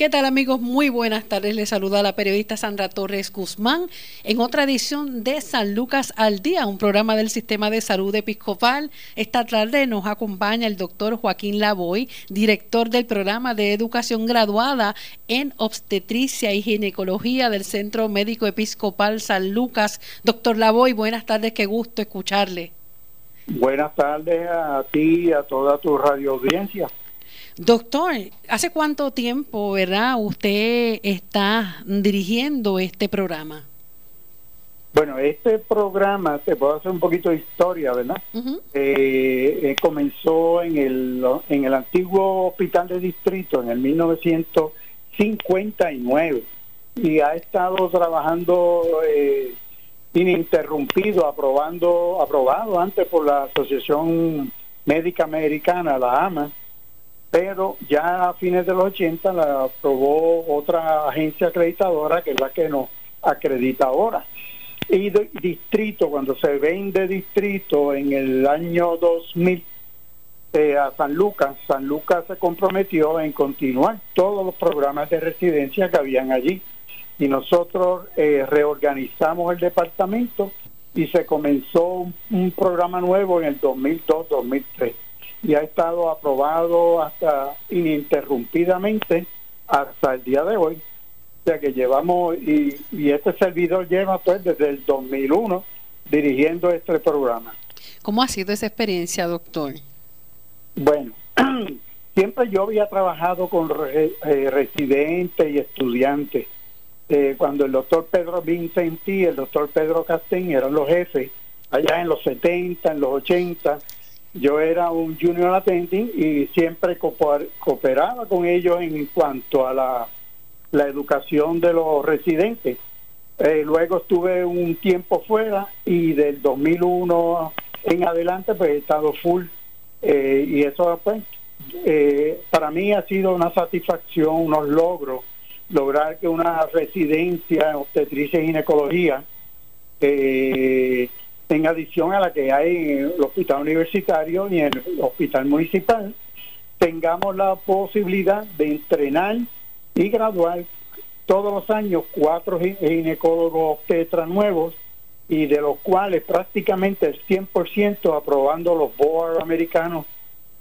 ¿Qué tal amigos? Muy buenas tardes. Les saluda la periodista Sandra Torres Guzmán en otra edición de San Lucas al Día, un programa del Sistema de Salud Episcopal. Esta tarde nos acompaña el doctor Joaquín Lavoy, director del programa de educación graduada en obstetricia y ginecología del Centro Médico Episcopal San Lucas. Doctor Lavoy, buenas tardes, qué gusto escucharle. Buenas tardes a ti y a toda tu radio audiencia. Doctor, ¿hace cuánto tiempo, verdad, usted está dirigiendo este programa? Bueno, este programa, te puedo hacer un poquito de historia, ¿verdad? Eh, eh, comenzó en el, en el antiguo hospital de distrito en el 1959 y ha estado trabajando eh, ininterrumpido, aprobando, aprobado antes por la Asociación Médica Americana, la AMA, pero ya a fines de los 80 la aprobó otra agencia acreditadora que es la que nos acredita ahora. Y distrito, cuando se vende distrito en el año 2000 eh, a San Lucas, San Lucas se comprometió en continuar todos los programas de residencia que habían allí. Y nosotros eh, reorganizamos el departamento y se comenzó un, programa nuevo en el 2002-2003 y ha estado aprobado hasta ininterrumpidamente hasta el día de hoy. O sea que llevamos, y, y este servidor lleva pues desde el 2001 dirigiendo este programa. ¿Cómo ha sido esa experiencia, doctor? Bueno, siempre yo había trabajado con eh, residentes y estudiantes. Eh, cuando el doctor Pedro Vincenti y el doctor Pedro Castén eran los jefes, allá en los 70, en los 80, yo era un junior attending y siempre cooperaba con ellos en cuanto a la, la educación de los residentes. Eh, luego estuve un tiempo fuera y del 2001 en adelante pues he estado full eh, y eso pues eh, para mí ha sido una satisfacción, unos logros, lograr que una residencia en obstetricia y ginecología en adición a la que hay en el hospital universitario y en el hospital municipal, tengamos la posibilidad de entrenar y graduar todos los años cuatro ginecólogos obstetras nuevos y de los cuales prácticamente el 100% aprobando los board americanos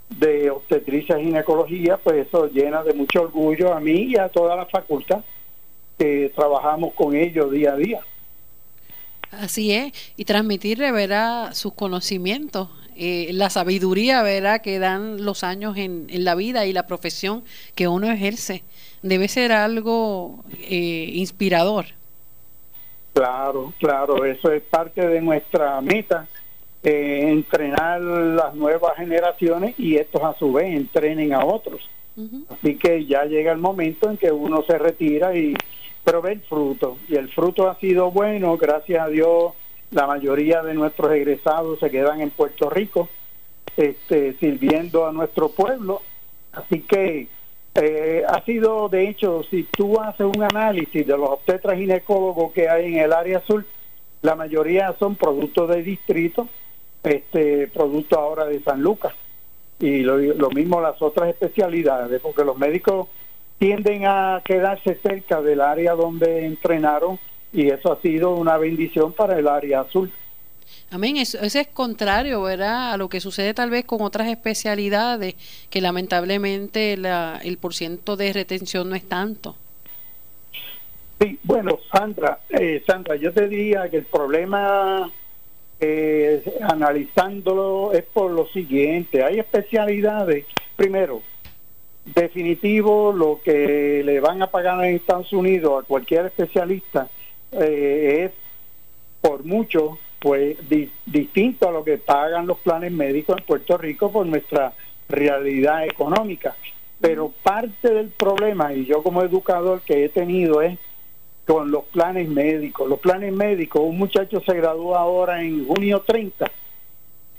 de obstetricia y ginecología, pues eso llena de mucho orgullo a mí y a toda la facultad que trabajamos con ellos día a día. Así es, y transmitirle, verá, sus conocimientos, eh, la sabiduría, verá, que dan los años en, en, la vida y la profesión que uno ejerce. Debe ser algo eh, inspirador. Claro, claro, eso es parte de nuestra meta, eh, entrenar las nuevas generaciones y estos a su vez entrenen a otros. Así que ya llega el momento en que uno se retira y pero ve el fruto. Y el fruto ha sido bueno, gracias a Dios, la mayoría de nuestros egresados se quedan en Puerto Rico, este, sirviendo a nuestro pueblo. Así que eh, ha sido, de hecho, si tú haces un análisis de los obstetras ginecólogos que hay en el área azul, la mayoría son productos de distrito, este producto ahora de San Lucas. Y lo mismo las otras especialidades, porque los médicos tienden a quedarse cerca del área donde entrenaron y eso ha sido una bendición para el área azul. Amén, eso, es contrario, ¿verdad? A lo que sucede tal vez con otras especialidades, que lamentablemente la, el porciento de retención no es tanto. Sí, bueno, Sandra, eh, Sandra, yo te diría que el problema, eh, analizándolo, es por lo siguiente. Hay especialidades, primero, definitivo lo que le van a pagar en Estados Unidos a cualquier especialista eh, es por mucho pues distinto a lo que pagan los planes médicos en Puerto Rico por nuestra realidad económica. Pero parte del problema y yo como educador que he tenido es con los planes médicos. Los planes médicos un muchacho se gradúa ahora en junio 30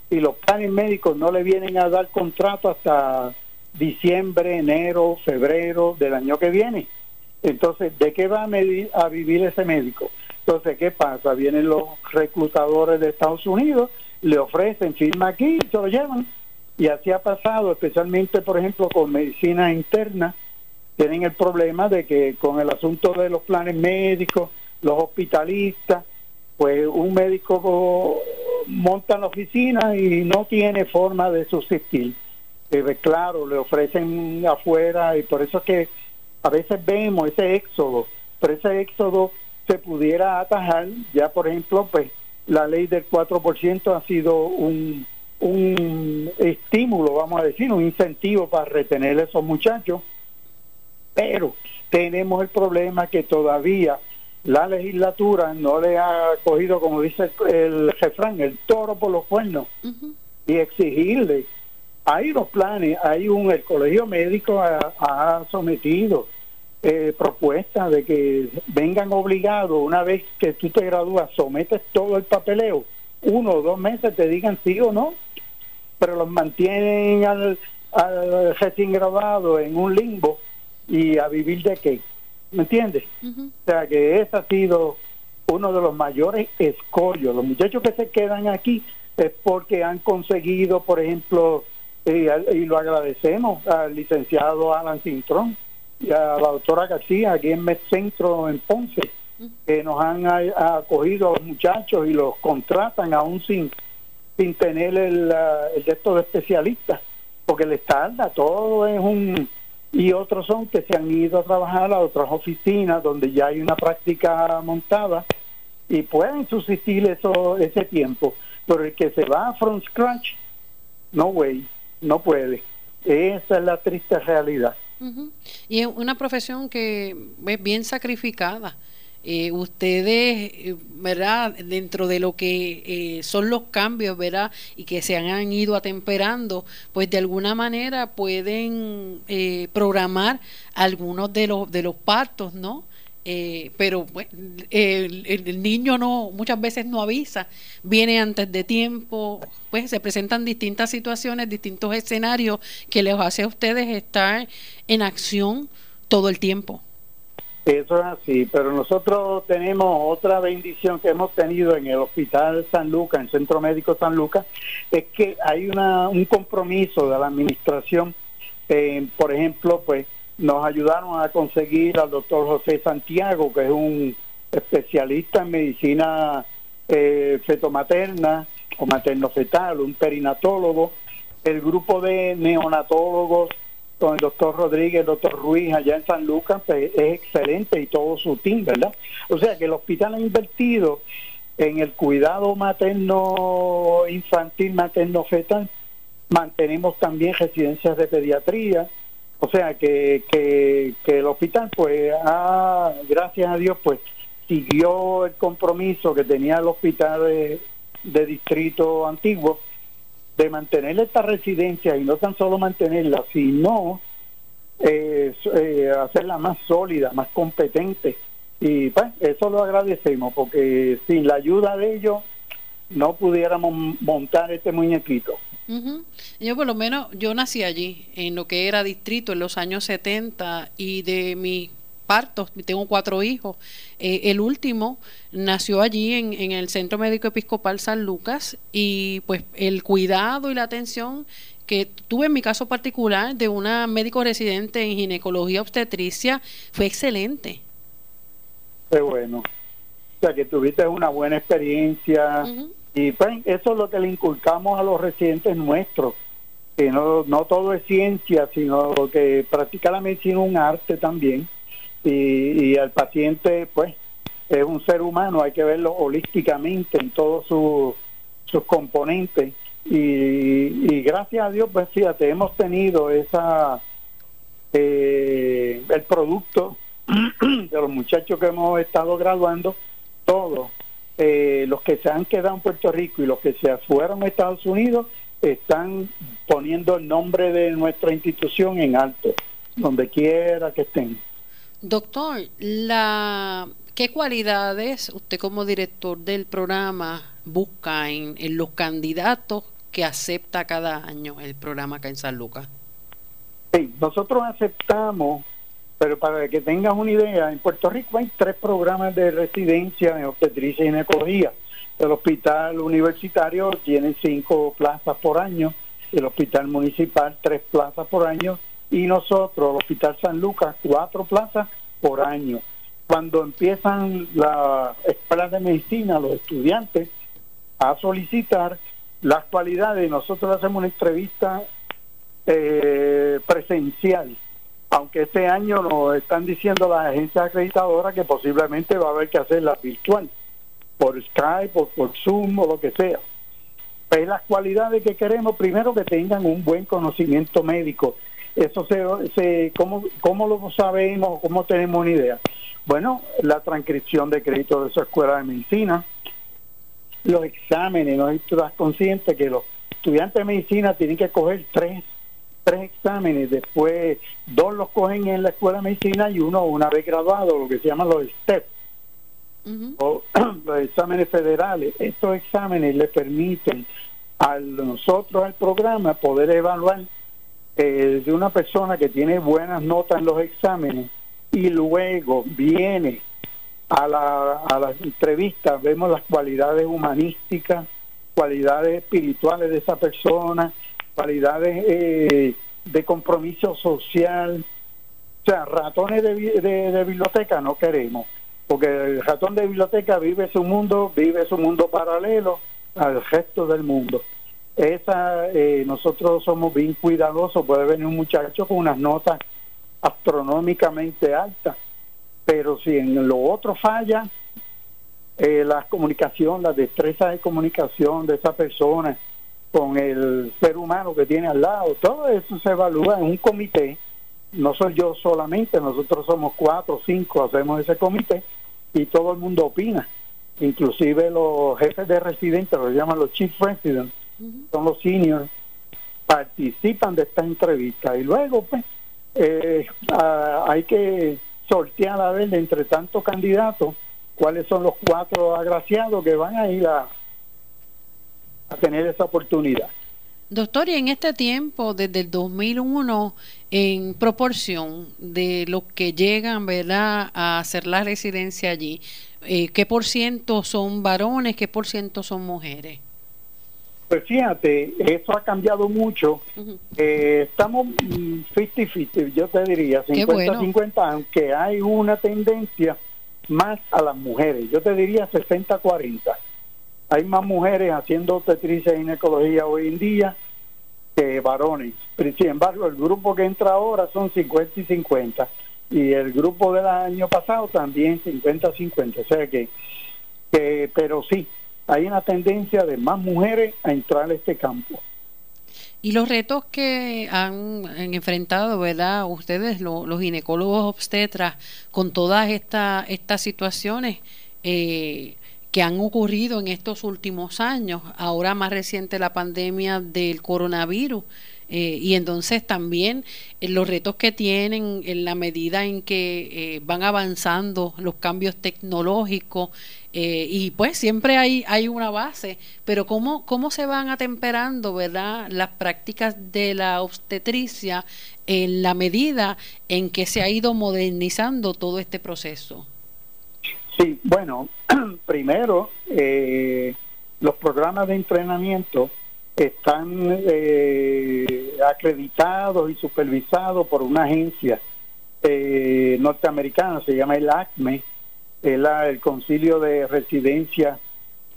y los planes médicos no le vienen a dar contrato hasta diciembre, enero, febrero del año que viene. Entonces, ¿de qué va a, medir, a vivir ese médico? Entonces, ¿qué pasa? Vienen los reclutadores de Estados Unidos, le ofrecen, firma aquí, se lo llevan. Y así ha pasado, especialmente, por ejemplo, con medicina interna, tienen el problema de que con el asunto de los planes médicos, los hospitalistas, pues un médico monta la oficina y no tiene forma de subsistir. Eh, claro, le ofrecen afuera y por eso es que a veces vemos ese éxodo, pero ese éxodo se pudiera atajar, ya por ejemplo, pues la ley del 4% ha sido un, un estímulo, vamos a decir, un incentivo para retener a esos muchachos, pero tenemos el problema que todavía la legislatura no le ha cogido, como dice el, refrán, el toro por los cuernos y exigirle. Hay los planes, hay un, el colegio médico ha sometido eh, propuesta de que vengan obligados una vez que tú te gradúas, sometes todo el papeleo, uno o dos meses te digan sí o no, pero los mantienen al, al recién graduado en un limbo y a vivir de qué, ¿me entiendes? O sea que ese ha sido uno de los mayores escollos. Los muchachos que se quedan aquí es porque han conseguido, por ejemplo, eh, y lo agradecemos al licenciado Alan Cintrón, y a la doctora García aquí en Centro en Ponce, que nos han acogido a los muchachos y los contratan aún sin, sin tener el, el de estos especialistas, porque les tarda, todo es un... Y otros son que se han ido a trabajar a otras oficinas donde ya hay una práctica montada y pueden subsistir eso, ese tiempo. Pero el que se va from scratch, no way, no puede. Esa es la triste realidad. Y es una profesión que es bien sacrificada. Eh, ustedes, eh, ¿verdad? Dentro de lo que eh, son los cambios, ¿verdad? Y que se han ido atemperando, pues de alguna manera pueden programar algunos de los, de los partos, ¿no? Eh, pero el, niño no muchas veces no avisa, viene antes de tiempo, pues se presentan distintas situaciones, distintos escenarios que les hace a ustedes estar en acción todo el tiempo. Eso es así, pero nosotros tenemos otra bendición que hemos tenido en el Hospital San Lucas, en el Centro Médico San Lucas, es que hay una, un compromiso de la administración, eh, por ejemplo, pues nos ayudaron a conseguir al doctor José Santiago, que es un especialista en medicina eh, fetomaterna o materno-fetal, un perinatólogo, el grupo de neonatólogos con el doctor Rodríguez, el doctor Ruiz allá en San Lucas, pues, es excelente y todo su team, ¿verdad? O sea que el hospital ha invertido en el cuidado materno infantil, materno fetal. Mantenemos también residencias de pediatría, o sea que, que, el hospital, pues, ha, gracias a Dios, pues, siguió el compromiso que tenía el hospital de, distrito antiguo de mantener esta residencia y no tan solo mantenerla, sino eh, eh, hacerla más sólida, más competente. Y pues eso lo agradecemos porque sin la ayuda de ellos no pudiéramos montar este muñequito. Yo por lo menos, yo nací allí, en lo que era distrito en los años 70 y de mis partos, tengo cuatro hijos, eh, el último nació allí en, en el Centro Médico Episcopal San Lucas y pues el cuidado y la atención que tuve en mi caso particular de una médico residente en ginecología obstetricia fue excelente. Qué bueno. O sea, que tuviste una buena experiencia. Y pues eso es lo que le inculcamos a los residentes nuestros, que no, no todo es ciencia, sino que practica la medicina un arte también. Y, y el paciente, pues, es un ser humano, hay que verlo holísticamente en todos sus componentes. Y, y, gracias a Dios, pues fíjate, hemos tenido esa eh, el producto de los muchachos que hemos estado graduando, todos eh, los que se han quedado en Puerto Rico y los que se fueron a Estados Unidos están poniendo el nombre de nuestra institución en alto, donde quiera que estén. Doctor, la, ¿qué cualidades usted como director del programa busca en, en los candidatos que acepta cada año el programa acá en San Lucas? Sí, nosotros aceptamos pero para que tengas una idea, en Puerto Rico hay tres programas de residencia en obstetricia y ginecología. El hospital universitario tiene cinco plazas por año, el hospital municipal tres plazas por año y nosotros, el Hospital San Lucas, cuatro plazas por año. Cuando empiezan la escuela de medicina, los estudiantes a solicitar las cualidades, nosotros hacemos una entrevista eh, presencial, aunque este año nos están diciendo las agencias acreditadoras que posiblemente va a haber que hacerla virtual, por Skype o por Zoom o lo que sea. Pues las cualidades que queremos, primero que tengan un buen conocimiento médico. Eso se, se ¿cómo, ¿Cómo lo sabemos? ¿Cómo tenemos una idea? Bueno, la transcripción de crédito de su escuela de medicina, los exámenes, no estás consciente que los estudiantes de medicina tienen que coger tres, tres exámenes, después dos los cogen en la escuela de medicina y uno una vez graduado, lo que se llaman los STEP, o los exámenes federales. Estos exámenes le permiten a nosotros, al programa, poder evaluar eh, de una persona que tiene buenas notas en los exámenes y luego viene a la, a la entrevista, vemos las cualidades humanísticas, cualidades espirituales de esa persona, cualidades eh, de compromiso social. O sea, ratones de, de, biblioteca no queremos, porque el ratón de biblioteca vive su mundo, vive su mundo paralelo al resto del mundo. Esa, eh, nosotros somos bien cuidadosos, puede venir un muchacho con unas notas astronómicamente altas, pero si en lo otro falla, eh, la comunicación, la destreza de comunicación de esa persona con el ser humano que tiene al lado, todo eso se evalúa en un comité. No soy yo solamente, nosotros somos cuatro o cinco, hacemos ese comité y todo el mundo opina. Inclusive los jefes de residentes, los llaman los chief residents, son los seniors, participan de esta entrevista y luego pues eh, hay que sortear a ver entre tantos candidatos cuáles son los cuatro agraciados que van a ir a, a tener esa oportunidad. Doctor, y en este tiempo, desde el 2001, en proporción de los que llegan ¿verdad? a hacer la residencia allí, eh, ¿qué por ciento son varones, qué por ciento son mujeres? Pues fíjate, eso ha cambiado mucho. eh, estamos 50-50, yo te diría, 50-50, aunque hay una tendencia más a las mujeres. Yo te diría 60-40. Hay más mujeres haciendo obstetricia y ginecología hoy en día que varones. Pero, sin embargo, el grupo que entra ahora son 50 y 50. Y el grupo del año pasado también 50-50. O sea que, que, pero sí, hay una tendencia de más mujeres a entrar a este campo. Y los retos que han, enfrentado, ¿verdad? Ustedes, los ginecólogos obstetras, con todas estas estas situaciones eh, que han ocurrido en estos últimos años, ahora más reciente la pandemia del coronavirus, eh, y entonces también eh, los retos que tienen en la medida en que eh, van avanzando los cambios tecnológicos y pues siempre hay, hay una base, pero cómo, cómo se van atemperando ¿verdad? las prácticas de la obstetricia en la medida en que se ha ido modernizando todo este proceso. Sí, bueno, primero los programas de entrenamiento están eh, acreditados y supervisados por una agencia eh, norteamericana, se llama el ACME, el, el Concilio de Residencia.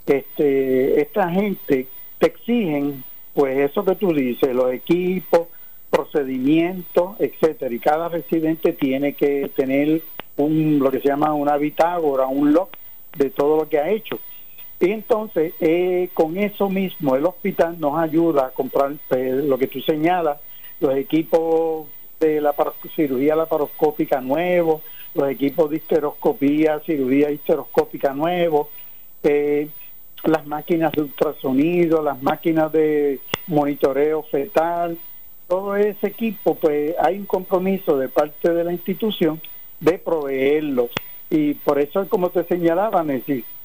Este, esta gente te exigen, pues eso que tú dices, los equipos, procedimientos, etcétera, y cada residente tiene que tener un lo que se llama una bitágora, un log de todo lo que ha hecho. Y entonces, eh, con eso mismo, el hospital nos ayuda a comprar eh, lo que tú señalas, los equipos de la cirugía laparoscópica nuevos, los equipos de histeroscopía, cirugía histeroscópica nuevos, eh, las máquinas de ultrasonido, las máquinas de monitoreo fetal, todo ese equipo, pues hay un compromiso de parte de la institución de proveerlos. Y por eso, como te señalaba,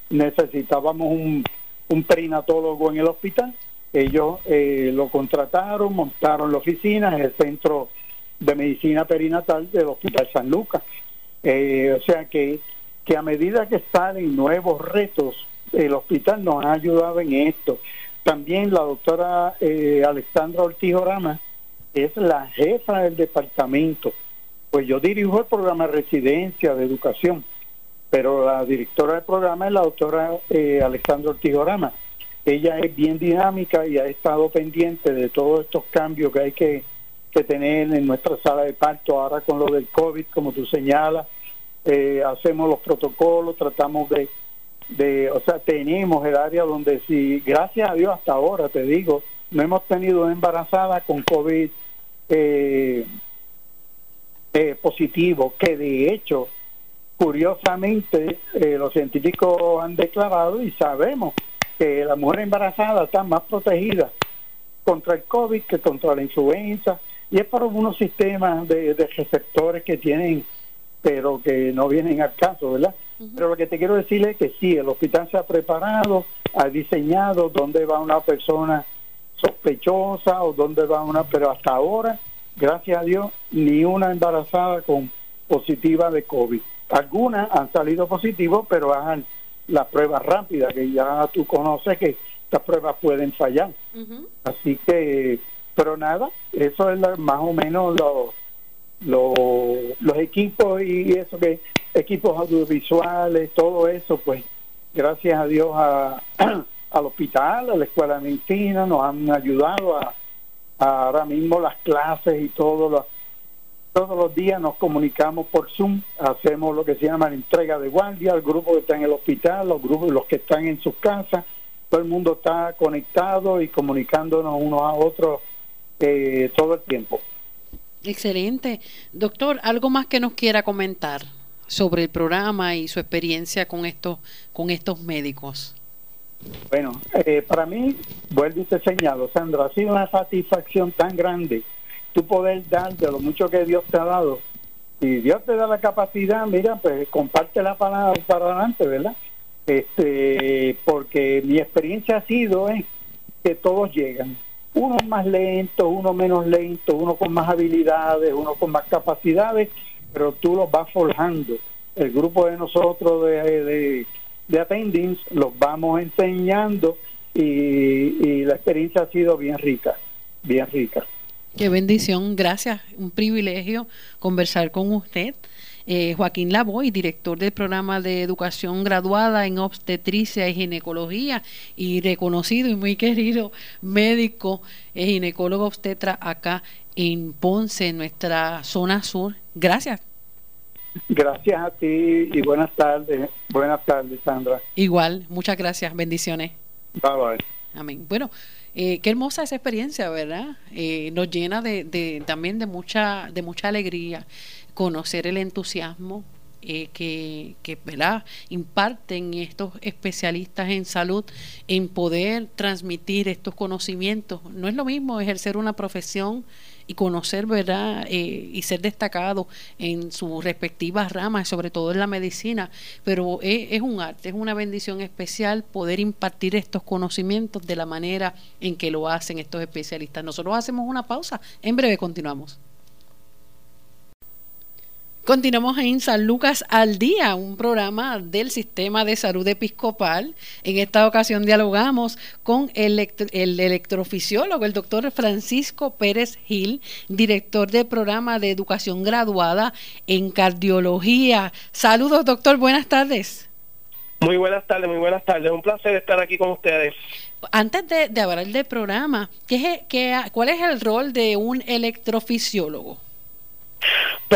necesitábamos un, un perinatólogo en el hospital. Ellos eh, lo contrataron, montaron la oficina en el Centro de Medicina Perinatal del Hospital San Lucas. Eh, o sea que, que a medida que salen nuevos retos, el hospital nos ha ayudado en esto. También la doctora eh, Alexandra Ortiz Orama es la jefa del departamento. Pues yo dirijo el programa de residencia de educación, pero la directora del programa es la doctora eh, Alexandra Ortiz Ella es bien dinámica y ha estado pendiente de todos estos cambios que hay que, que tener en nuestra sala de parto ahora con lo del COVID, como tú señalas. Eh, hacemos los protocolos, tratamos de, de, o sea, tenemos el área donde si, gracias a Dios hasta ahora, te digo, no hemos tenido embarazada con COVID eh, eh, positivo, que de hecho, curiosamente, eh, los científicos han declarado y sabemos que la mujer embarazada está más protegida contra el COVID que contra la influenza, y es por unos sistemas de, receptores que tienen, pero que no vienen al caso, ¿verdad? Pero lo que te quiero decir es que sí, el hospital se ha preparado, ha diseñado dónde va una persona sospechosa o dónde va una, pero hasta ahora, gracias a Dios, ni una embarazada con positiva de COVID. Algunas han salido positivos, pero hagan la prueba rápida, que ya tú conoces que estas pruebas pueden fallar. Así que, pero nada, eso es más o menos lo, los equipos y eso que equipos audiovisuales, todo eso, pues gracias a Dios a al hospital, a la escuela de medicina, nos han ayudado a, ahora mismo las clases y todo los, todos los días nos comunicamos por Zoom, hacemos lo que se llama la entrega de guardia, el grupo que está en el hospital, los grupos los que están en sus casas, todo el mundo está conectado y comunicándonos unos a otros eh, todo el tiempo. Excelente. Doctor, ¿algo más que nos quiera comentar sobre el programa y su experiencia con estos, con estos médicos? Bueno, eh, para mí, vuelvo y te señalo, Sandra, ha sido una satisfacción tan grande tú poder dar de lo mucho que Dios te ha dado. Si Dios te da la capacidad, mira, pues comparte la palabra para adelante, ¿verdad? Este, porque mi experiencia ha sido eh, que todos llegan, unos más lentos, uno menos lento, uno con más habilidades, uno con más capacidades, pero tú los vas forjando. El grupo de nosotros de de attendings, los vamos enseñando y, la experiencia ha sido bien rica, bien rica. Qué bendición, gracias, un privilegio conversar con usted. Eh, Joaquín Lavoy, director del programa de educación graduada en obstetricia y ginecología y reconocido y muy querido médico y ginecólogo obstetra acá en Ponce, en nuestra zona sur. Gracias Gracias a ti y buenas tardes. Buenas tardes, Sandra. Igual, muchas gracias. Bendiciones. Bye bye. Amén. Bueno, eh, qué hermosa esa experiencia, ¿verdad? Eh, nos llena de, de, también de mucha, de mucha alegría conocer el entusiasmo eh, que, que ¿verdad? imparten estos especialistas en salud en poder transmitir estos conocimientos. No es lo mismo ejercer una profesión y conocer, ¿verdad? Eh, y ser destacado en sus respectivas ramas, sobre todo en la medicina, pero es, un arte, es una bendición especial poder impartir estos conocimientos de la manera en que lo hacen estos especialistas. Nosotros hacemos una pausa, en breve continuamos. Continuamos en San Lucas al Día, un programa del Sistema de Salud Episcopal. En esta ocasión dialogamos con el, el, electrofisiólogo, el doctor Francisco Pérez Gil, director del programa de educación graduada en cardiología. Saludos, doctor, buenas tardes. Muy buenas tardes, muy buenas tardes. Un placer estar aquí con ustedes. Antes de, hablar del programa, ¿qué, qué, ¿cuál es el rol de un electrofisiólogo?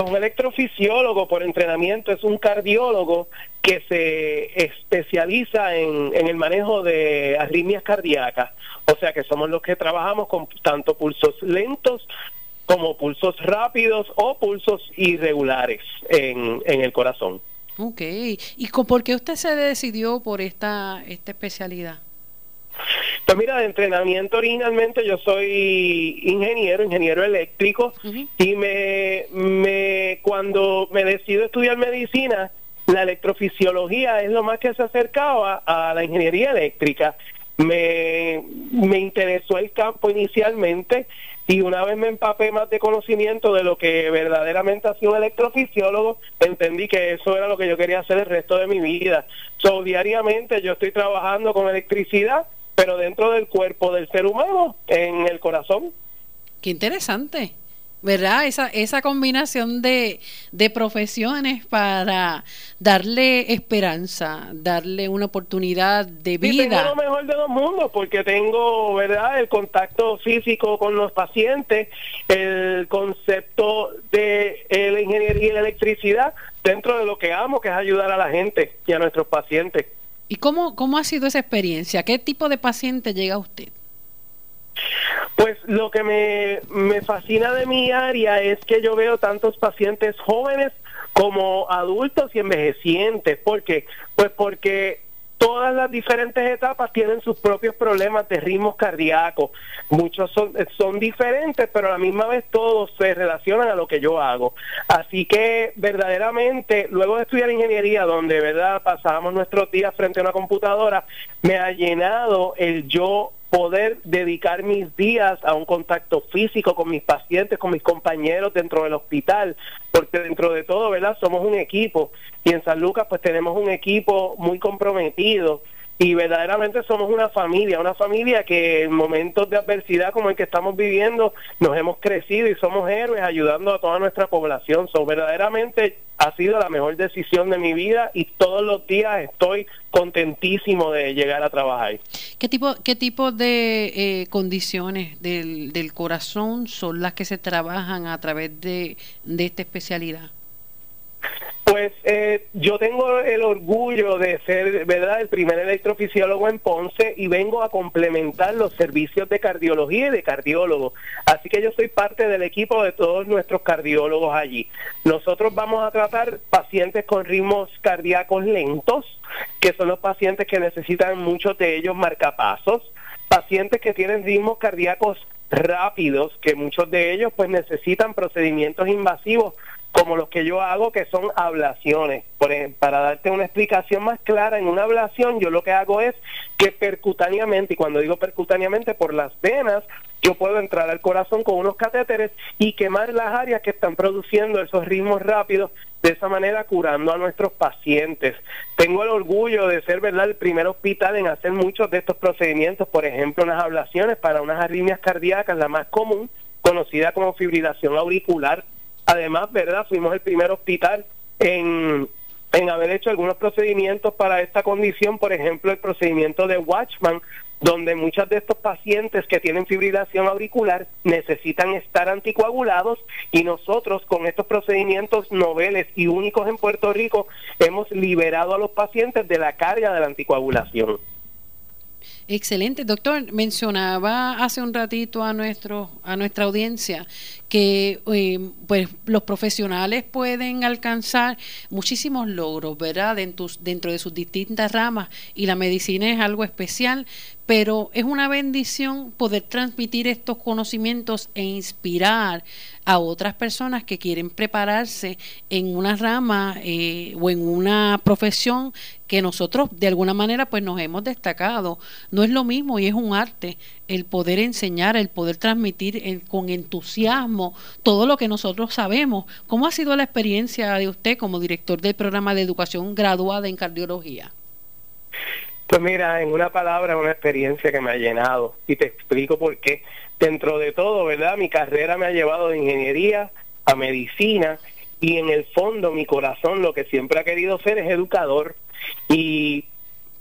Un electrofisiólogo por entrenamiento es un cardiólogo que se especializa en, el manejo de arritmias cardíacas. O sea que somos los que trabajamos con tanto pulsos lentos como pulsos rápidos o pulsos irregulares en, en el corazón. Ok. ¿Y por qué usted se decidió por esta, esta especialidad? Pues mira, de entrenamiento originalmente yo soy ingeniero, ingeniero eléctrico, y me, me, cuando me decido estudiar medicina, la electrofisiología es lo más que se acercaba a la ingeniería eléctrica. Me, me interesó el campo inicialmente y una vez me empapé más de conocimiento de lo que verdaderamente hacía un electrofisiólogo, entendí que eso era lo que yo quería hacer el resto de mi vida. So, diariamente yo estoy trabajando con electricidad pero dentro del cuerpo del ser humano, en el corazón. Qué interesante. ¿verdad? Esa, esa combinación de, de profesiones para darle esperanza, darle una oportunidad de vida. Sí, tengo lo mejor de los mundos porque tengo, ¿verdad? El contacto físico con los pacientes, el concepto de la ingeniería y la electricidad dentro de lo que amo, que es ayudar a la gente y a nuestros pacientes. ¿Y cómo, cómo ha sido esa experiencia? ¿Qué tipo de paciente llega a usted? Pues lo que me, me fascina de mi área es que yo veo tantos pacientes jóvenes como adultos y envejecientes. ¿Por qué? Pues porque todas las diferentes etapas tienen sus propios problemas de ritmos cardíacos. Muchos son, son diferentes, pero a la misma vez todos se relacionan a lo que yo hago. Así que verdaderamente, luego de estudiar ingeniería, donde verdad pasábamos nuestros días frente a una computadora, me ha llenado el yo poder dedicar mis días a un contacto físico con mis pacientes, con mis compañeros dentro del hospital, porque dentro de todo, ¿verdad? Somos un equipo y en San Lucas pues tenemos un equipo muy comprometido y verdaderamente somos una familia, una familia que en momentos de adversidad como el que estamos viviendo nos hemos crecido y somos héroes ayudando a toda nuestra población. So, verdaderamente ha sido la mejor decisión de mi vida y todos los días estoy contentísimo de llegar a trabajar. ¿Qué tipo, qué tipo de eh, condiciones del, del corazón son las que se trabajan a través de, de esta especialidad? Pues eh, yo tengo el orgullo de ser, ¿verdad?, el primer electrofisiólogo en Ponce y vengo a complementar los servicios de cardiología y de cardiólogo. Así que yo soy parte del equipo de todos nuestros cardiólogos allí. Nosotros vamos a tratar pacientes con ritmos cardíacos lentos, que son los pacientes que necesitan muchos de ellos marcapasos, pacientes que tienen ritmos cardíacos rápidos, que muchos de ellos pues necesitan procedimientos invasivos como los que yo hago, que son ablaciones. Por ejemplo, para darte una explicación más clara, en una ablación yo lo que hago es que percutáneamente, y cuando digo percutáneamente, por las venas, yo puedo entrar al corazón con unos catéteres y quemar las áreas que están produciendo esos ritmos rápidos, de esa manera curando a nuestros pacientes. Tengo el orgullo de ser, ¿verdad?, el primer hospital en hacer muchos de estos procedimientos, por ejemplo, unas ablaciones para unas arritmias cardíacas, la más común, conocida como fibrilación auricular Además, ¿verdad? Fuimos el primer hospital en, en haber hecho algunos procedimientos para esta condición, por ejemplo, el procedimiento de Watchman, donde muchos de estos pacientes que tienen fibrilación auricular necesitan estar anticoagulados y nosotros con estos procedimientos noveles y únicos en Puerto Rico hemos liberado a los pacientes de la carga de la anticoagulación. Excelente, doctor. Mencionaba hace un ratito a nuestro a nuestra audiencia que eh, pues los profesionales pueden alcanzar muchísimos logros, ¿verdad? Dentro, dentro de sus distintas ramas y la medicina es algo especial, pero es una bendición poder transmitir estos conocimientos e inspirar a otras personas que quieren prepararse en una rama eh, o en una profesión que nosotros de alguna manera pues nos hemos destacado. No es lo mismo y es un arte el poder enseñar, el poder transmitir con entusiasmo todo lo que nosotros sabemos. ¿Cómo ha sido la experiencia de usted como director del programa de educación graduada en cardiología? Pues mira, en una palabra, una experiencia que me ha llenado y te explico por qué. Dentro de todo, ¿verdad? Mi carrera me ha llevado de ingeniería a medicina y en el fondo mi corazón lo que siempre ha querido ser es educador y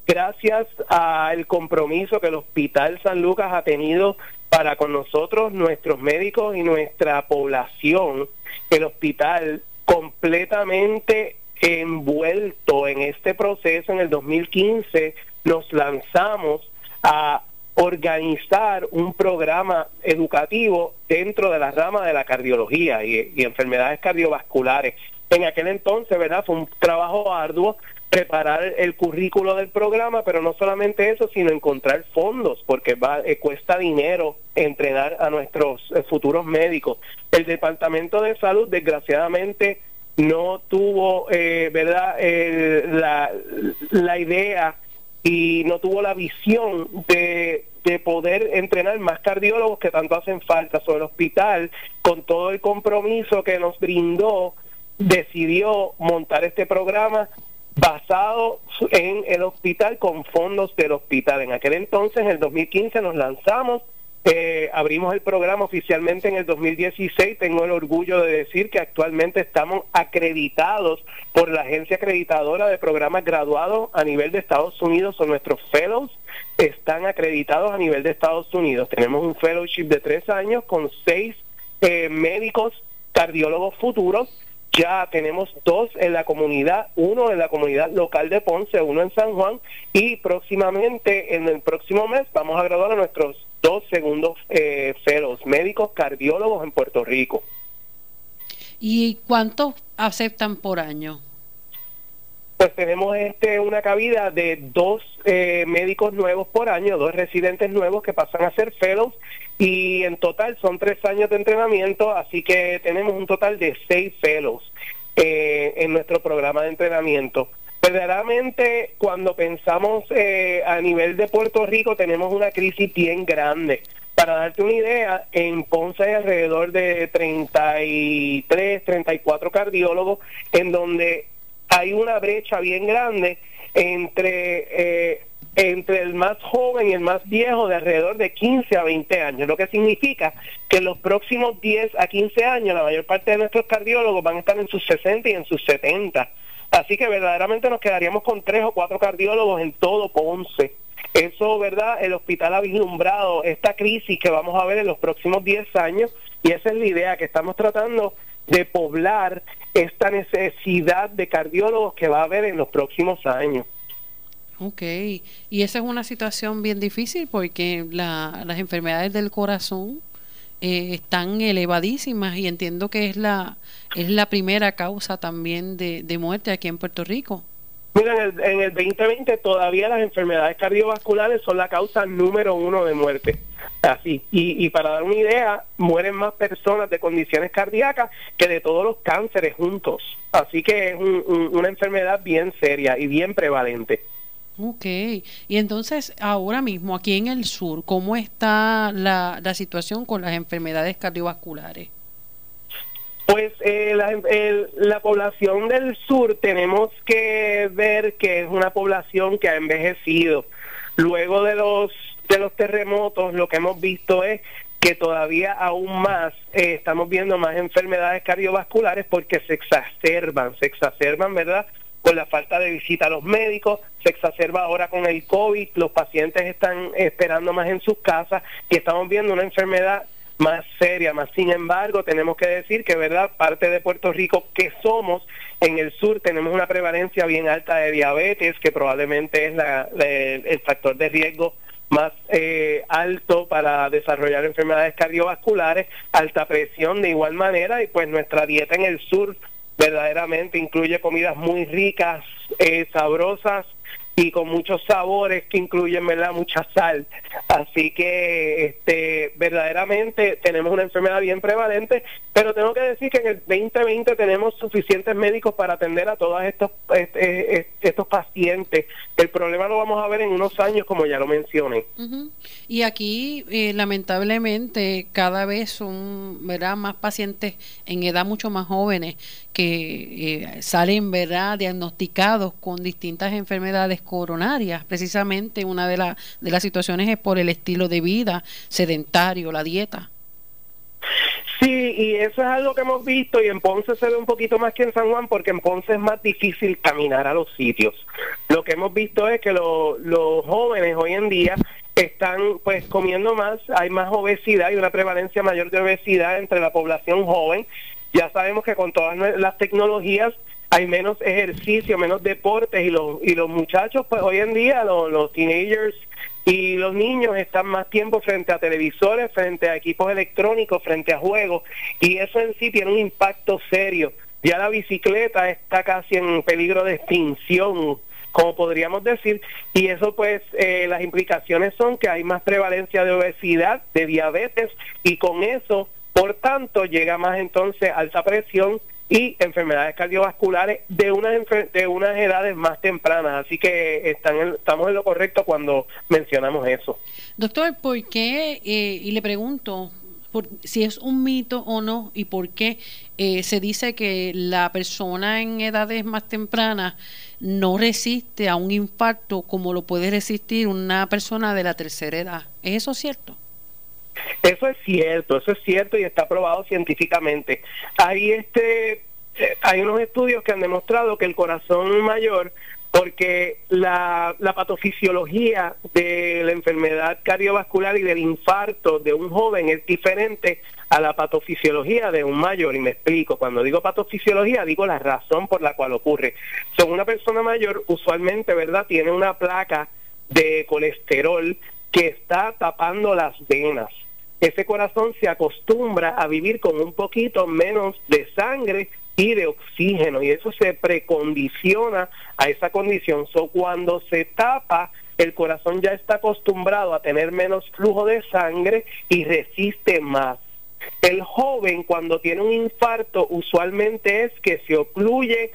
gracias al compromiso que el Hospital San Lucas ha tenido para con nosotros, nuestros médicos y nuestra población, el hospital completamente envuelto en este proceso en el 2015 nos lanzamos a organizar un programa educativo dentro de la rama de la cardiología y, enfermedades cardiovasculares. En aquel entonces, ¿verdad? Fue un trabajo arduo preparar el currículo del programa, pero no solamente eso, sino encontrar fondos, porque va, eh, cuesta dinero entrenar a nuestros eh, futuros médicos. El Departamento de Salud, desgraciadamente, no tuvo, eh, ¿verdad?, la, la idea y no tuvo la visión de, de poder entrenar más cardiólogos que tanto hacen falta. Sobre el hospital, con todo el compromiso que nos brindó, decidió montar este programa basado en el hospital con fondos del hospital. En aquel entonces, en el 2015, nos lanzamos eh, abrimos el programa oficialmente en el 2016. Tengo el orgullo de decir que actualmente estamos acreditados por la agencia acreditadora de programas graduados a nivel de Estados Unidos o nuestros fellows están acreditados a nivel de Estados Unidos. Tenemos un fellowship de tres años con seis eh, médicos cardiólogos futuros ya tenemos dos en la comunidad, uno en la comunidad local de Ponce, uno en San Juan y próximamente en el próximo mes vamos a graduar a nuestros dos segundos eh, fellows, médicos cardiólogos en Puerto Rico. ¿Y cuántos aceptan por año? Pues tenemos este una cabida de dos eh, médicos nuevos por año, dos residentes nuevos que pasan a ser fellows y en total son tres años de entrenamiento, así que tenemos un total de seis fellows eh, en nuestro programa de entrenamiento. Verdaderamente, cuando pensamos eh, a nivel de Puerto Rico, tenemos una crisis bien grande. Para darte una idea, en Ponce hay alrededor de 33, 34 cardiólogos, en donde hay una brecha bien grande entre eh, entre el más joven y el más viejo de alrededor de 15 a 20 años, lo que significa que en los próximos 10 a 15 años la mayor parte de nuestros cardiólogos van a estar en sus 60 y en sus 70. Así que verdaderamente nos quedaríamos con tres o cuatro cardiólogos en todo Ponce. Eso, ¿verdad? El hospital ha vislumbrado esta crisis que vamos a ver en los próximos 10 años y esa es la idea que estamos tratando de poblar esta necesidad de cardiólogos que va a haber en los próximos años. Ok, y esa es una situación bien difícil porque las enfermedades del corazón eh, están elevadísimas y entiendo que es la, es la primera causa también de, muerte aquí en Puerto Rico. Mira, en el, en el 2020 todavía las enfermedades cardiovasculares son la causa número uno de muerte. Así. Y, y para dar una idea, mueren más personas de condiciones cardíacas que de todos los cánceres juntos. Así que es una enfermedad bien seria y bien prevalente. Ok, y entonces ahora mismo aquí en el sur, ¿cómo está la, la situación con las enfermedades cardiovasculares? Pues eh, la, la, población del sur tenemos que ver que es una población que ha envejecido. Luego de los de los terremotos, lo que hemos visto es que todavía aún más eh, estamos viendo más enfermedades cardiovasculares porque se exacerban, se exacerban, ¿verdad? Con la falta de visita a los médicos, se exacerba ahora con el COVID, los pacientes están esperando más en sus casas y estamos viendo una enfermedad más seria, más sin embargo tenemos que decir que verdad parte de Puerto Rico que somos en el sur tenemos una prevalencia bien alta de diabetes que probablemente es la, el factor de riesgo más eh, alto para desarrollar enfermedades cardiovasculares, alta presión de igual manera y pues nuestra dieta en el sur verdaderamente incluye comidas muy ricas, eh, sabrosas, y con muchos sabores que incluyen verdad mucha sal. Así que este verdaderamente tenemos una enfermedad bien prevalente pero tengo que decir que en el 2020 tenemos suficientes médicos para atender a todos estos este, estos pacientes. El problema lo vamos a ver en unos años como ya lo mencioné. Y aquí eh, lamentablemente cada vez son verdad más pacientes en edad mucho más jóvenes que eh, salen verdad diagnosticados con distintas enfermedades coronarias. Precisamente una de, de las situaciones es por el estilo de vida sedentario, la dieta. Sí, y eso es algo que hemos visto y en Ponce se ve un poquito más que en San Juan porque en Ponce es más difícil caminar a los sitios. Lo que hemos visto es que los jóvenes hoy en día están pues comiendo más, hay más obesidad, y una prevalencia mayor de obesidad entre la población joven. Ya sabemos que con todas las tecnologías hay menos ejercicio, menos deportes y los, y los muchachos, pues hoy en día los, los teenagers y los niños están más tiempo frente a televisores, frente a equipos electrónicos, frente a juegos y eso en sí tiene un impacto serio. Ya la bicicleta está casi en peligro de extinción, como podríamos decir, y eso pues eh, las implicaciones son que hay más prevalencia de obesidad, de diabetes y con eso, por tanto, llega más entonces alta presión y enfermedades cardiovasculares de unas de unas edades más tempranas así que están estamos en lo correcto cuando mencionamos eso doctor por qué eh, y le pregunto por, si es un mito o no y por qué eh, se dice que la persona en edades más tempranas no resiste a un infarto como lo puede resistir una persona de la tercera edad. ¿Es eso cierto? Eso es cierto, eso es cierto y está probado científicamente. Hay este eh, hay unos estudios que han demostrado que el corazón mayor porque la, la, patofisiología de la enfermedad cardiovascular y del infarto de un joven es diferente a la patofisiología de un mayor. Y me explico, cuando digo patofisiología, digo la razón por la cual ocurre. Son una persona mayor, usualmente, ¿verdad?, tiene una placa de colesterol que está tapando las venas. Ese corazón se acostumbra a vivir con un poquito menos de sangre y de oxígeno y eso se precondiciona a esa condición. So, cuando se tapa, el corazón ya está acostumbrado a tener menos flujo de sangre y resiste más. El joven cuando tiene un infarto usualmente es que se ocluye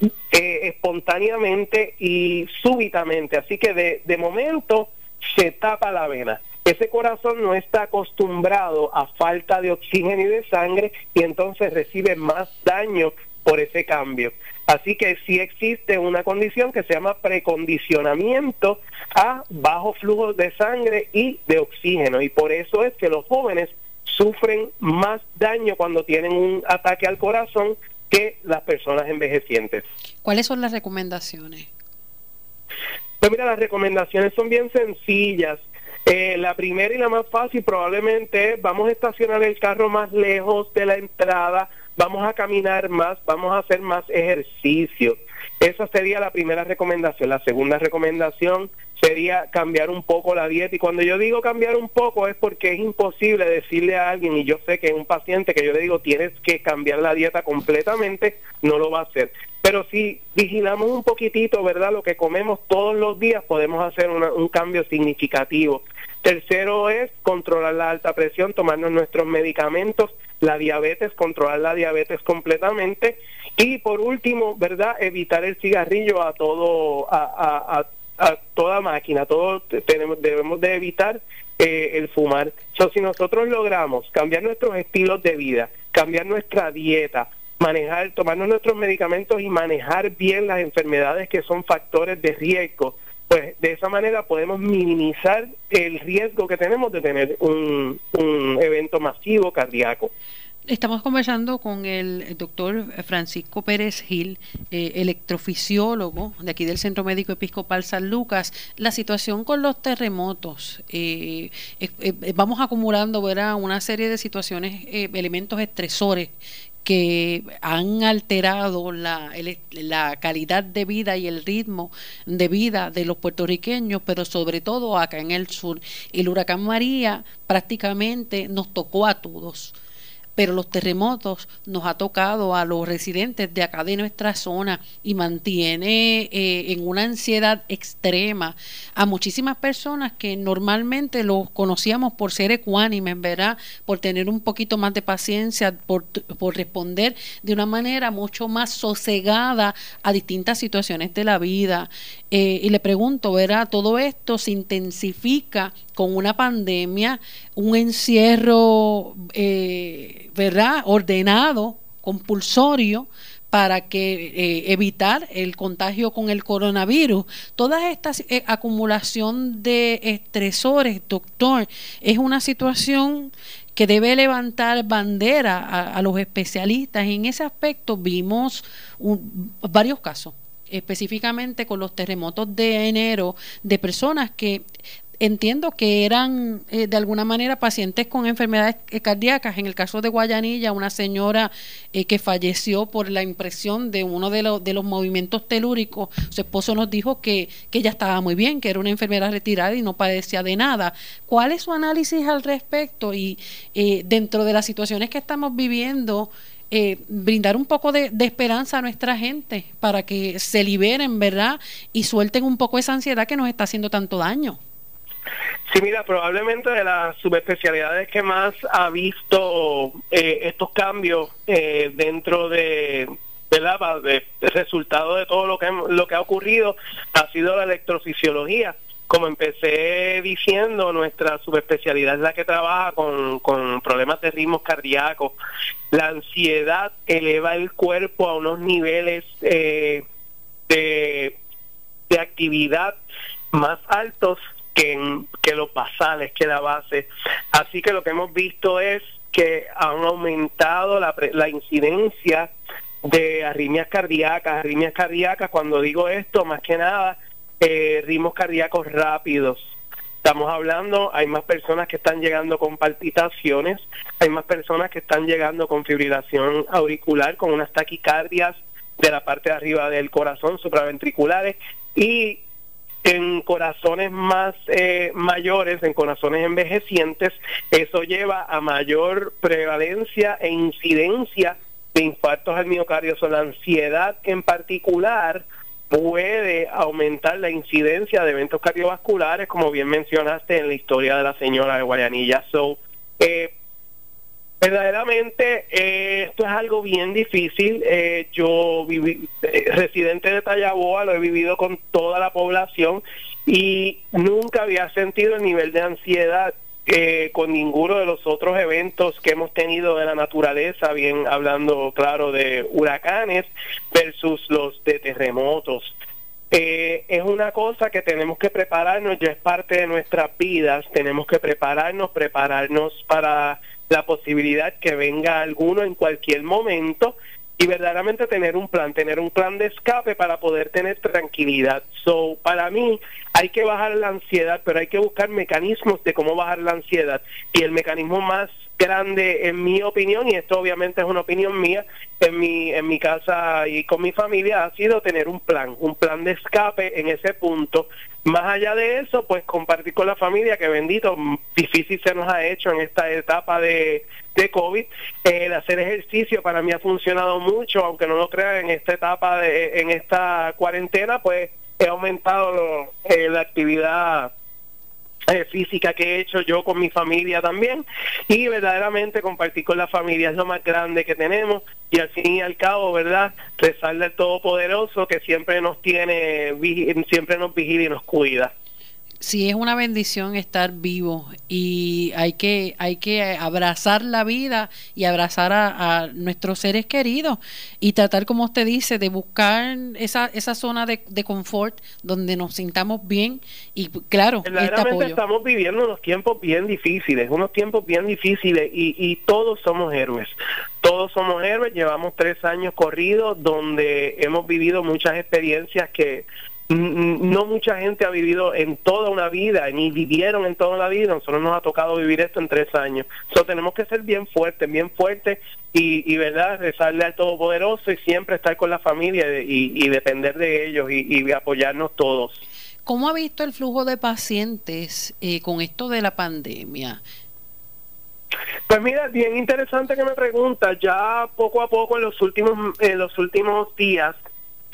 eh, espontáneamente y súbitamente, así que de, de momento se tapa la vena ese corazón no está acostumbrado a falta de oxígeno y de sangre y entonces recibe más daño por ese cambio. Así que sí existe una condición que se llama precondicionamiento a bajo flujo de sangre y de oxígeno y por eso es que los jóvenes sufren más daño cuando tienen un ataque al corazón que las personas envejecientes. ¿Cuáles son las recomendaciones? Pues mira, las recomendaciones son bien sencillas. Eh, la primera y la más fácil probablemente es vamos a estacionar el carro más lejos de la entrada, vamos a caminar más, vamos a hacer más ejercicio. Esa sería la primera recomendación. La segunda recomendación sería cambiar un poco la dieta. Y cuando yo digo cambiar un poco es porque es imposible decirle a alguien, y yo sé que es un paciente que yo le digo tienes que cambiar la dieta completamente, no lo va a hacer. Pero si vigilamos un poquitito, ¿verdad? Lo que comemos todos los días, podemos hacer un cambio significativo. Tercero es controlar la alta presión, tomarnos nuestros medicamentos, la diabetes, controlar la diabetes completamente. Y por último, ¿verdad? Evitar el cigarrillo a todo, a, toda máquina, todos tenemos, debemos de evitar eh, el fumar. So, si nosotros logramos cambiar nuestros estilos de vida, cambiar nuestra dieta, manejar, tomarnos nuestros medicamentos y manejar bien las enfermedades que son factores de riesgo, pues de esa manera podemos minimizar el riesgo que tenemos de tener un, un evento masivo cardíaco. Estamos conversando con el doctor Francisco Pérez Gil, eh, electrofisiólogo de aquí del Centro Médico Episcopal San Lucas. La situación con los terremotos, eh, eh, vamos acumulando una serie de situaciones, elementos estresores que han alterado la, la, calidad de vida y el ritmo de vida de los puertorriqueños, pero sobre todo acá en el sur. El huracán María prácticamente nos tocó a todos pero los terremotos nos ha tocado a los residentes de acá de nuestra zona y mantiene eh, en una ansiedad extrema a muchísimas personas que normalmente los conocíamos por ser ecuánimes, ¿verdad? Por tener un poquito más de paciencia, por, por responder de una manera mucho más sosegada a distintas situaciones de la vida. Eh, y le pregunto, ¿verdad? Todo esto se intensifica con una pandemia, un encierro, eh, ¿verdad? Ordenado, compulsorio, para que eh, evitar el contagio con el coronavirus. Toda esta eh, acumulación de estresores, doctor, es una situación que debe levantar bandera a, los especialistas. En ese aspecto vimos varios casos específicamente con los terremotos de enero, de personas que entiendo que eran eh, de alguna manera pacientes con enfermedades eh, cardíacas. En el caso de Guayanilla, una señora eh, que falleció por la impresión de uno de, los de los movimientos telúricos, su esposo nos dijo que, que ella estaba muy bien, que era una enfermedad retirada y no padecía de nada. ¿Cuál es su análisis al respecto? Y dentro de las situaciones que estamos viviendo, brindar un poco de, esperanza a nuestra gente para que se liberen, ¿verdad? Y suelten un poco esa ansiedad que nos está haciendo tanto daño. Sí, mira, probablemente de las subespecialidades que más ha visto eh, estos cambios eh, dentro de, de, resultado de todo lo que, lo que ha ocurrido ha sido la electrofisiología. Como empecé diciendo, nuestra subespecialidad es la que trabaja con, con problemas de ritmos cardíacos. La ansiedad eleva el cuerpo a unos niveles eh, de, de actividad más altos que, que los basales, que la base. Así que lo que hemos visto es que han aumentado la, la incidencia de arritmias cardíacas. Arritmias cardíacas, cuando digo esto, más que nada, eh, ritmos cardíacos rápidos. Estamos hablando, hay más personas que están llegando con palpitaciones, hay más personas que están llegando con fibrilación auricular, con unas taquicardias de la parte de arriba del corazón, supraventriculares, y en corazones más eh, mayores, en corazones envejecientes, eso lleva a mayor prevalencia e incidencia de infartos al miocardio. O la ansiedad en particular puede aumentar la incidencia de eventos cardiovasculares, como bien mencionaste en la historia de la señora de Guayanilla. So, eh, verdaderamente eh, esto es algo bien difícil. Eh, yo viví, residente de Tallaboa, lo he vivido con toda la población y nunca había sentido el nivel de ansiedad eh, con ninguno de los otros eventos que hemos tenido de la naturaleza, bien hablando, claro, de huracanes versus los de terremotos. Eh, es una cosa que tenemos que prepararnos, ya es parte de nuestras vidas, tenemos que prepararnos, prepararnos para la posibilidad que venga alguno en cualquier momento y verdaderamente tener un plan, tener un plan de escape para poder tener tranquilidad. So, para mí hay que bajar la ansiedad, pero hay que buscar mecanismos de cómo bajar la ansiedad. Y el mecanismo más grande, en mi opinión, y esto obviamente es una opinión mía, en mi, en mi casa y con mi familia, ha sido tener un plan, un plan de escape en ese punto. Más allá de eso, pues compartir con la familia, que bendito, difícil se nos ha hecho en esta etapa de, de COVID. El hacer ejercicio para mí ha funcionado mucho, aunque no lo crean, en esta etapa, de, en esta cuarentena, pues he aumentado eh, la actividad eh, física que he hecho yo con mi familia también y verdaderamente compartir con la familia es lo más grande que tenemos y al fin y al cabo, ¿verdad? Rezarle al Todopoderoso que siempre nos tiene, siempre nos vigila y nos cuida sí es una bendición estar vivo y hay que hay que abrazar la vida y abrazar a, nuestros seres queridos y tratar como usted dice de buscar esa esa zona de, confort donde nos sintamos bien y claro este apoyo. estamos viviendo unos tiempos bien difíciles unos tiempos bien difíciles y, y todos somos héroes todos somos héroes llevamos tres años corridos donde hemos vivido muchas experiencias que no mucha gente ha vivido en toda una vida, ni vivieron en toda la vida, nosotros nos ha tocado vivir esto en tres años. So, tenemos que ser bien fuertes, bien fuertes y, y ¿verdad? Rezarle al Todopoderoso y siempre estar con la familia y, depender de ellos y, apoyarnos todos. ¿Cómo ha visto el flujo de pacientes eh, con esto de la pandemia? Pues mira, bien interesante que me preguntas. Ya poco a poco en los últimos en los últimos días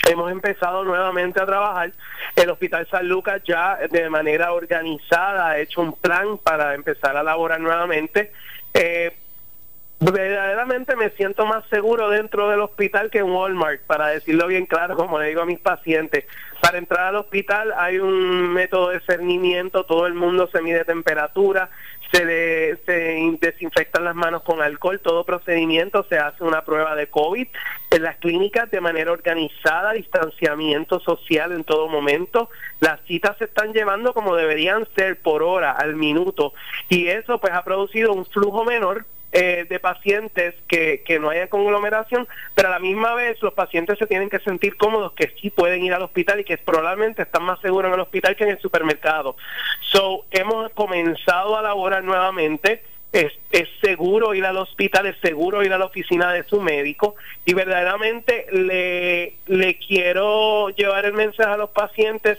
hemos empezado nuevamente a trabajar. El Hospital San Lucas ya de manera organizada ha hecho un plan para empezar a laborar nuevamente. Eh, verdaderamente me siento más seguro dentro del hospital que en Walmart, para decirlo bien claro, como le digo a mis pacientes. Para entrar al hospital hay un método de cernimiento, todo el mundo se mide temperatura, se, se desinfectan las manos con alcohol, todo procedimiento se hace una prueba de COVID en las clínicas de manera organizada, distanciamiento social en todo momento, las citas se están llevando como deberían ser por hora, al minuto, y eso pues ha producido un flujo menor eh, de pacientes que, que no haya conglomeración, pero a la misma vez los pacientes se tienen que sentir cómodos que sí pueden ir al hospital y que probablemente están más seguros en el hospital que en el supermercado. So, hemos comenzado a laborar nuevamente. Es, es, seguro ir al hospital, es seguro ir a la oficina de su médico y verdaderamente le, le quiero llevar el mensaje a los pacientes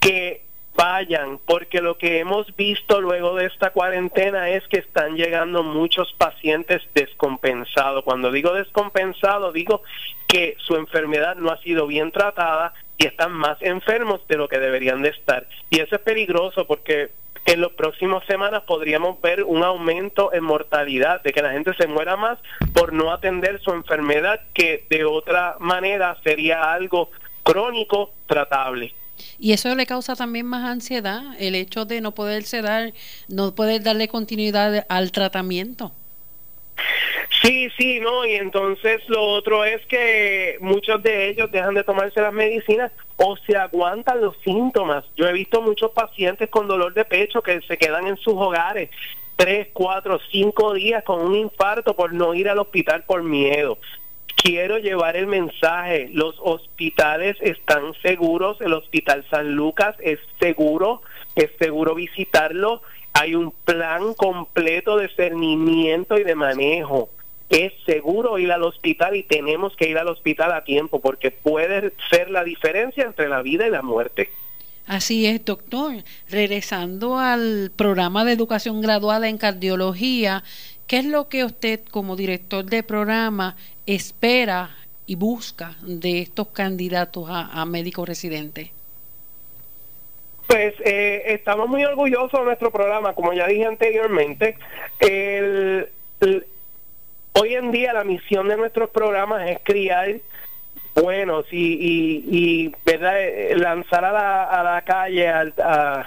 que vayan, porque lo que hemos visto luego de esta cuarentena es que están llegando muchos pacientes descompensados. Cuando digo descompensado, digo que su enfermedad no ha sido bien tratada y están más enfermos de lo que deberían de estar. Y eso es peligroso porque en las próximas semanas podríamos ver un aumento en mortalidad, de que la gente se muera más por no atender su enfermedad, que de otra manera sería algo crónico tratable. Y eso le causa también más ansiedad, el hecho de no poderse dar, no poder darle continuidad al tratamiento. Sí, sí, no, y entonces lo otro es que muchos de ellos dejan de tomarse las medicinas o se aguantan los síntomas. Yo he visto muchos pacientes con dolor de pecho que se quedan en sus hogares tres, cuatro, cinco días con un infarto por no ir al hospital por miedo. Quiero llevar el mensaje, los hospitales están seguros, el Hospital San Lucas es seguro, es seguro visitarlo, hay un plan completo de cernimiento y de manejo. Es seguro ir al hospital y tenemos que ir al hospital a tiempo porque puede ser la diferencia entre la vida y la muerte. Así es, doctor. Regresando al programa de educación graduada en cardiología, ¿qué es lo que usted como director de programa espera y busca de estos candidatos a, médico residente? Pues eh, estamos muy orgullosos de nuestro programa, como ya dije anteriormente. hoy en día la misión de nuestros programas es criar buenos y, ¿verdad? Eh, lanzar a la, a la calle, a,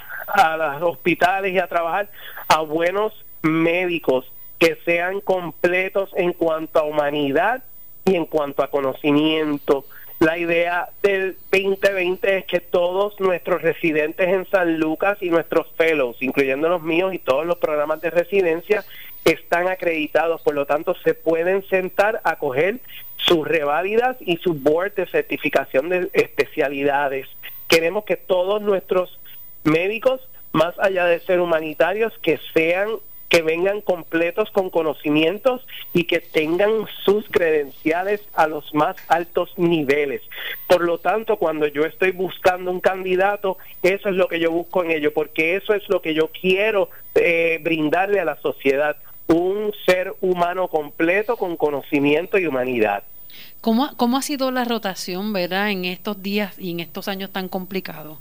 los hospitales y a trabajar a buenos médicos que sean completos en cuanto a humanidad y en cuanto a conocimiento. La idea del 2020 es que todos nuestros residentes en San Lucas y nuestros fellows, incluyendo los míos y todos los programas de residencia, están acreditados, por lo tanto se pueden sentar a coger sus reválidas y su board de certificación de especialidades. Queremos que todos nuestros médicos, más allá de ser humanitarios, que sean que vengan completos con conocimientos y que tengan sus credenciales a los más altos niveles. Por lo tanto, cuando yo estoy buscando un candidato, eso es lo que yo busco en ello, porque eso es lo que yo quiero eh, brindarle a la sociedad, un ser humano completo con conocimiento y humanidad. ¿Cómo, ¿Cómo ha sido la rotación, verdad, en estos días y en estos años tan complicados?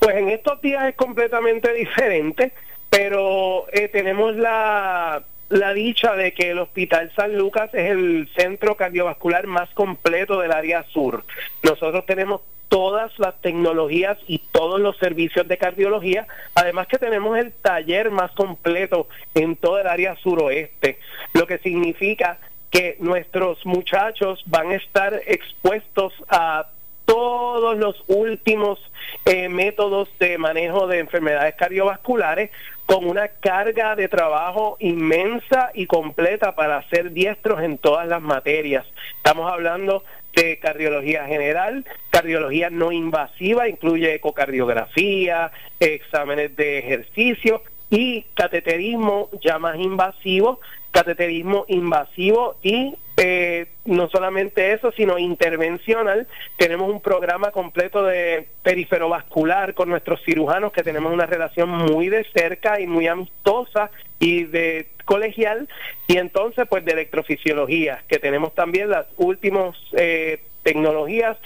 Pues en estos días es completamente diferente, pero eh, tenemos la, la dicha de que el Hospital San Lucas es el centro cardiovascular más completo del área sur. Nosotros tenemos todas las tecnologías y todos los servicios de cardiología, además que tenemos el taller más completo en todo el área suroeste, lo que significa que nuestros muchachos van a estar expuestos a todos los últimos eh, métodos de manejo de enfermedades cardiovasculares con una carga de trabajo inmensa y completa para ser diestros en todas las materias. Estamos hablando de cardiología general, cardiología no invasiva, incluye ecocardiografía, exámenes de ejercicio y cateterismo ya más invasivo, cateterismo invasivo y eh, no solamente eso, sino intervencional. Tenemos un programa completo de periferovascular con nuestros cirujanos que tenemos una relación muy de cerca y muy amistosa y de colegial. Y entonces, pues de electrofisiología, que tenemos también las últimas eh, tecnologías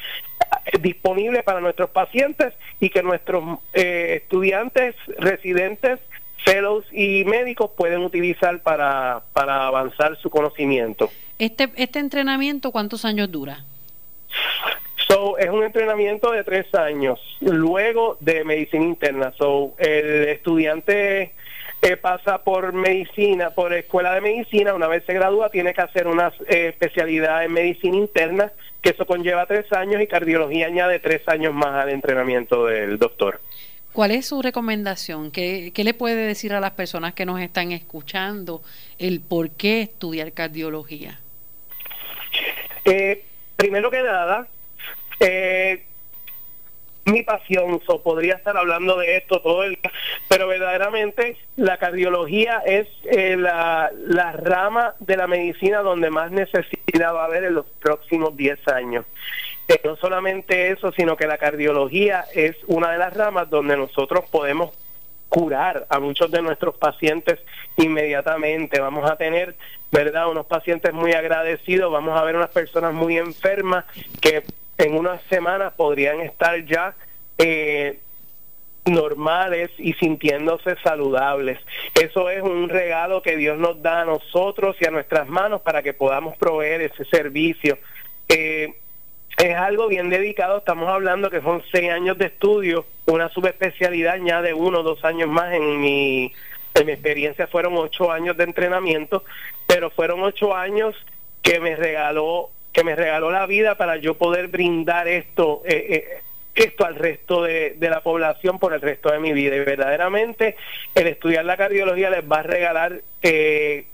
eh, disponibles para nuestros pacientes y que nuestros estudiantes residentes fellows y médicos pueden utilizar para, para avanzar su conocimiento. Este, ¿Este entrenamiento cuántos años dura? So, es un entrenamiento de tres años, luego de medicina interna. So, el estudiante eh, pasa por medicina, por escuela de medicina, una vez se gradúa tiene que hacer una eh, especialidad en medicina interna, que eso conlleva tres años y cardiología añade tres años más al entrenamiento del doctor. ¿Cuál es su recomendación? ¿Qué, le puede decir a las personas que nos están escuchando el por qué estudiar cardiología? Eh, primero que nada, eh, mi pasión, so, podría estar hablando de esto todo el día, pero verdaderamente la cardiología es eh, la, la rama de la medicina donde más necesidad va a haber en los próximos 10 años no solamente eso, sino que la cardiología es una de las ramas donde nosotros podemos curar a muchos de nuestros pacientes inmediatamente. Vamos a tener, ¿verdad?, unos pacientes muy agradecidos, vamos a ver unas personas muy enfermas que en unas semanas podrían estar ya eh, normales y sintiéndose saludables. Eso es un regalo que Dios nos da a nosotros y a nuestras manos para que podamos proveer ese servicio. Eh, es algo bien dedicado, estamos hablando que son seis años de estudio, una subespecialidad ya de uno o dos años más en mi En mi experiencia fueron ocho años de entrenamiento, pero fueron ocho años que me regaló que me regaló la vida para yo poder brindar esto eh, eh, esto al resto de, la población por el resto de mi vida. Y verdaderamente el estudiar la cardiología les va a regalar eh,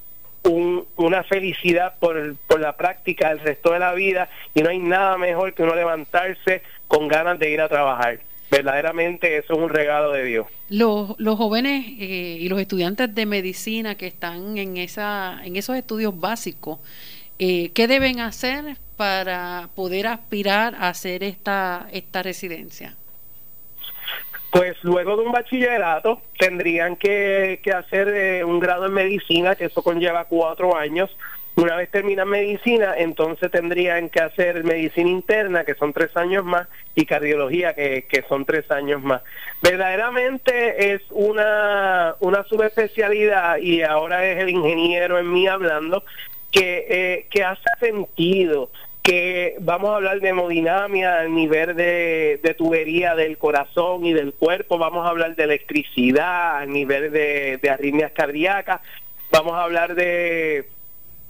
una felicidad por, por la práctica del resto de la vida y no hay nada mejor que uno levantarse con ganas de ir a trabajar. Verdaderamente eso es un regalo de Dios. Los, los jóvenes eh, y los estudiantes de medicina que están en, esa, en esos estudios básicos, eh, ¿qué deben hacer para poder aspirar a hacer esta, esta residencia? Pues luego de un bachillerato tendrían que, hacer eh, un grado en medicina, que eso conlleva cuatro años. Una vez terminan medicina, entonces tendrían que hacer medicina interna, que son tres años más, y cardiología, que, que son tres años más. Verdaderamente es una, una subespecialidad, y ahora es el ingeniero en mí hablando, que, eh, que hace sentido que vamos a hablar de hemodinamia al nivel de, tubería del corazón y del cuerpo, vamos a hablar de electricidad a nivel de, arritmias cardíacas, vamos a hablar de,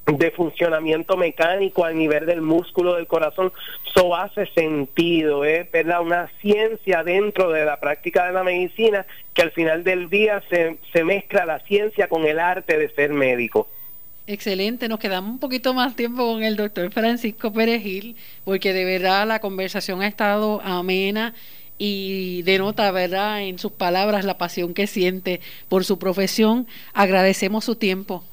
de funcionamiento mecánico a nivel del músculo del corazón. Eso hace sentido, ¿eh? ¿verdad? Una ciencia dentro de la práctica de la medicina que al final del día se, se mezcla la ciencia con el arte de ser médico. Excelente, nos quedamos un poquito más tiempo con el doctor Francisco Perejil, porque de verdad la conversación ha estado amena y denota, ¿verdad?, en sus palabras la pasión que siente por su profesión. Agradecemos su tiempo.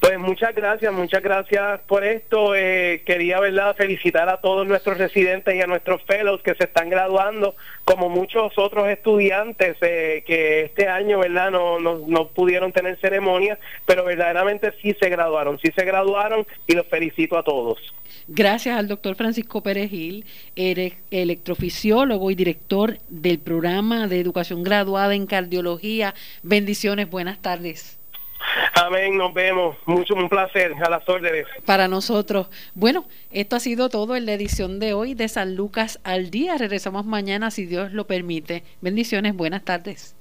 Pues muchas gracias, muchas gracias por esto. Eh, quería verdad felicitar a todos nuestros residentes y a nuestros fellows que se están graduando, como muchos otros estudiantes eh, que este año verdad no, no, pudieron tener ceremonia, pero verdaderamente sí se graduaron, sí se graduaron y los felicito a todos. Gracias al doctor Francisco Pérez Gil, electrofisiólogo y director del programa de educación graduada en cardiología. Bendiciones, buenas tardes. Amén, nos vemos. Mucho un placer, a las órdenes. Para nosotros. Bueno, esto ha sido todo en la edición de hoy de San Lucas al Día. Regresamos mañana si Dios lo permite. Bendiciones, buenas tardes.